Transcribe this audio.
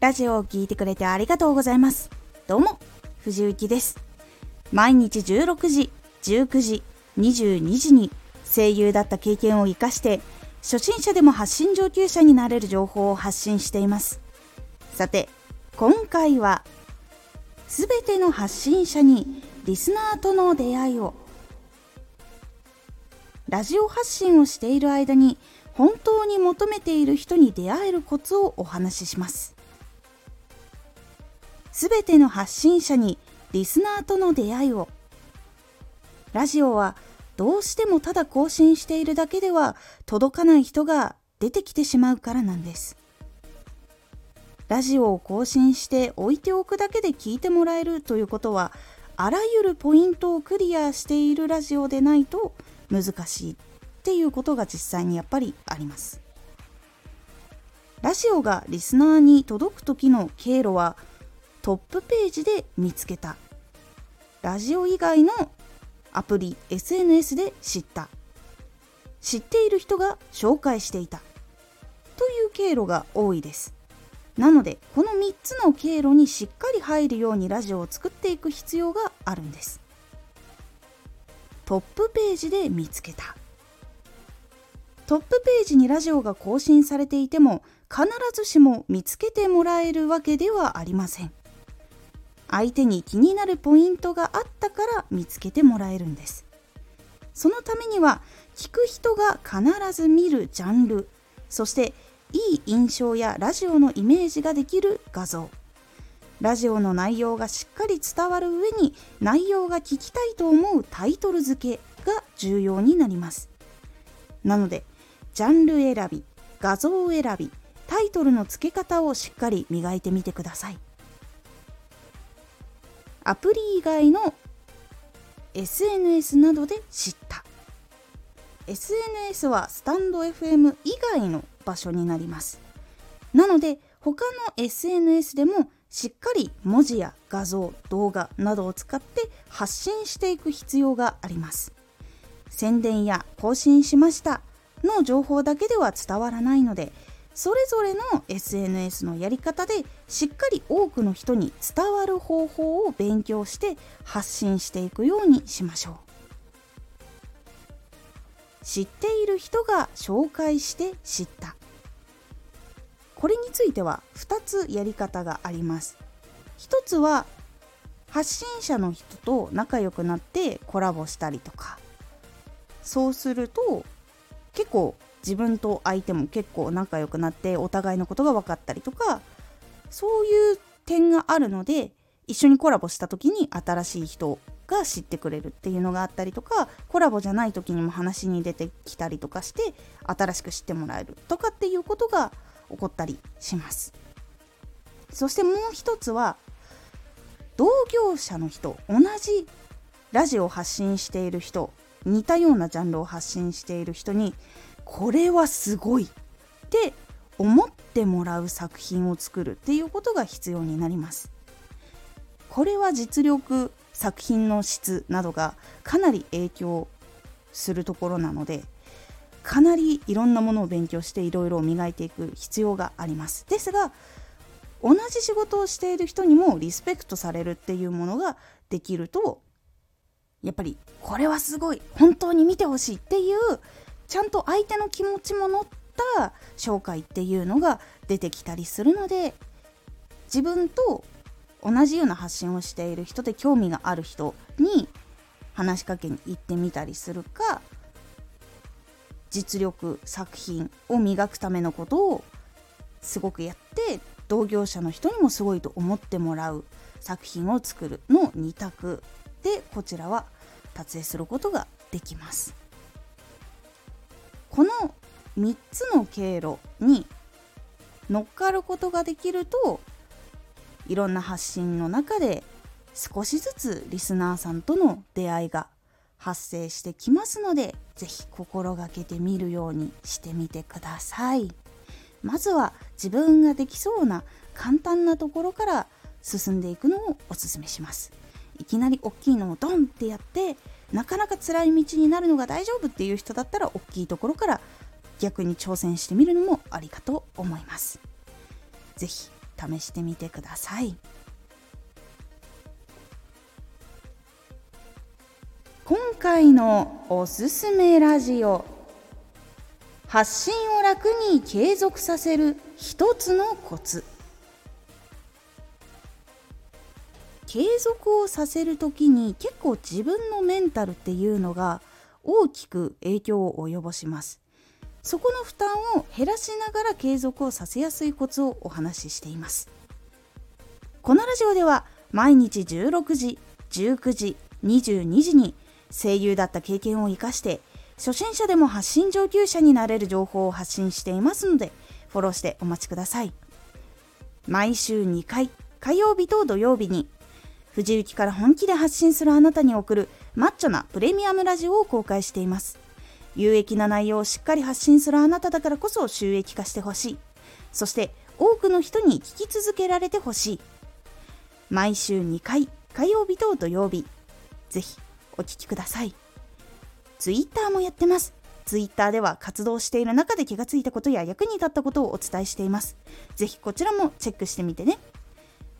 ラジオを聴いてくれてありがとうございます。どうも、藤幸です。毎日16時、19時、22時に声優だった経験を活かして、初心者でも発信上級者になれる情報を発信しています。さて、今回は、すべての発信者にリスナーとの出会いを。ラジオ発信をしている間に本当に求めている人に出会えるコツをお話しします。すべての発信者にリスナーとの出会いを。ラジオはどうしてもただ更新しているだけでは届かない人が出てきてしまうからなんです。ラジオを更新して置いておくだけで聞いてもらえるということはあらゆるポイントをクリアしているラジオでないと難しいっていうことが実際にやっぱりあります。ラジオがリスナーに届く時の経路はトップページで見つけた。ラジオ以外のアプリ SNS で知った。知っている人が紹介していた。という経路が多いです。なのでこの3つの経路にしっかり入るようにラジオを作っていく必要があるんです。トップページで見つけた。トップページにラジオが更新されていても必ずしも見つけてもらえるわけではありません。相手に気になるポイントがあったから見つけてもらえるんです。そのためには聞く人が必ず見るジャンルそしていい印象やラジオのイメージができる画像。ラジオの内容がしっかり伝わる上に内容が聞きたいと思うタイトル付けが重要になります。なのでジャンル選び画像選びタイトルの付け方をしっかり磨いてみてください。アプリ以外の SNS などで知った。SNS はスタンド FM 以外の場所になります。なので他の SNS でもしっかり文字や画像動画などを使って発信していく必要があります。宣伝や更新しましたの情報だけでは伝わらないのでそれぞれの SNS のやり方でしっかり多くの人に伝わる方法を勉強して発信していくようにしましょう。知っている人が紹介して知った。これについては2つやり方があります。1つは発信者の人と仲良くなってコラボしたりとか。そうすると結構自分と相手も結構仲良くなってお互いのことが分かったりとかそういう点があるので一緒にコラボした時に新しい人が知ってくれるっていうのがあったりとかコラボじゃない時にも話に出てきたりとかして新しく知ってもらえるとかっていうことが起こったりします。そしてもう一つは同業者の人同じラジオを発信している人似たようなジャンルを発信している人にこれはすごいって思ってもらう作品を作るっていうことが必要になります。これは実力作品の質などがかなり影響するところなのでかなりいろんなものを勉強していろいろ磨いていく必要がありますですが同じ仕事をしている人にもリスペクトされるっていうものができるとやっぱりこれはすごい本当に見てほしいっていうちゃんと相手の気持ちも乗った紹介っていうのが出てきたりするので自分と同じような発信をしている人で興味がある人に話しかけに行ってみたりするか実力作品を磨くためのことをすごくやって同業者の人にもすごいと思ってもらう作品を作るの2択でこちらは達成することができます。この3つの経路に乗っかることができるといろんな発信の中で少しずつリスナーさんとの出会いが発生してきますので是非心がけてみるようにしてみてください。まずは自分ができそうな簡単なところから進んでいくのをおすすめします。いきなり大きいのをドンってやってなかなか辛い道になるのが大丈夫っていう人だったら大きいところから逆に挑戦してみるのもありかと思います。是非試してみてください今回のおすすめラジオ発信を楽に継続させる一つのコツ継続をさせる時に結構自分のメンタルっていうのが大きく影響を及ぼします。そこの負担を減らしながら継続をさせやすいコツをお話ししています。このラジオでは毎日16時19時22時に声優だった経験を生かして初心者でも発信上級者になれる情報を発信していますのでフォローしてお待ちください。毎週2回火曜日と土曜日に藤雪から本気で発信するあなたに送るマッチョなプレミアムラジオを公開しています有益な内容をしっかり発信するあなただからこそ収益化してほしいそして多くの人に聞き続けられてほしい毎週2回火曜日と土曜日ぜひお聴きください。ツイッターもやってます。ツイッターでは活動している中で気がついたことや役に立ったことをお伝えしています。ぜひこちらもチェックしてみてね。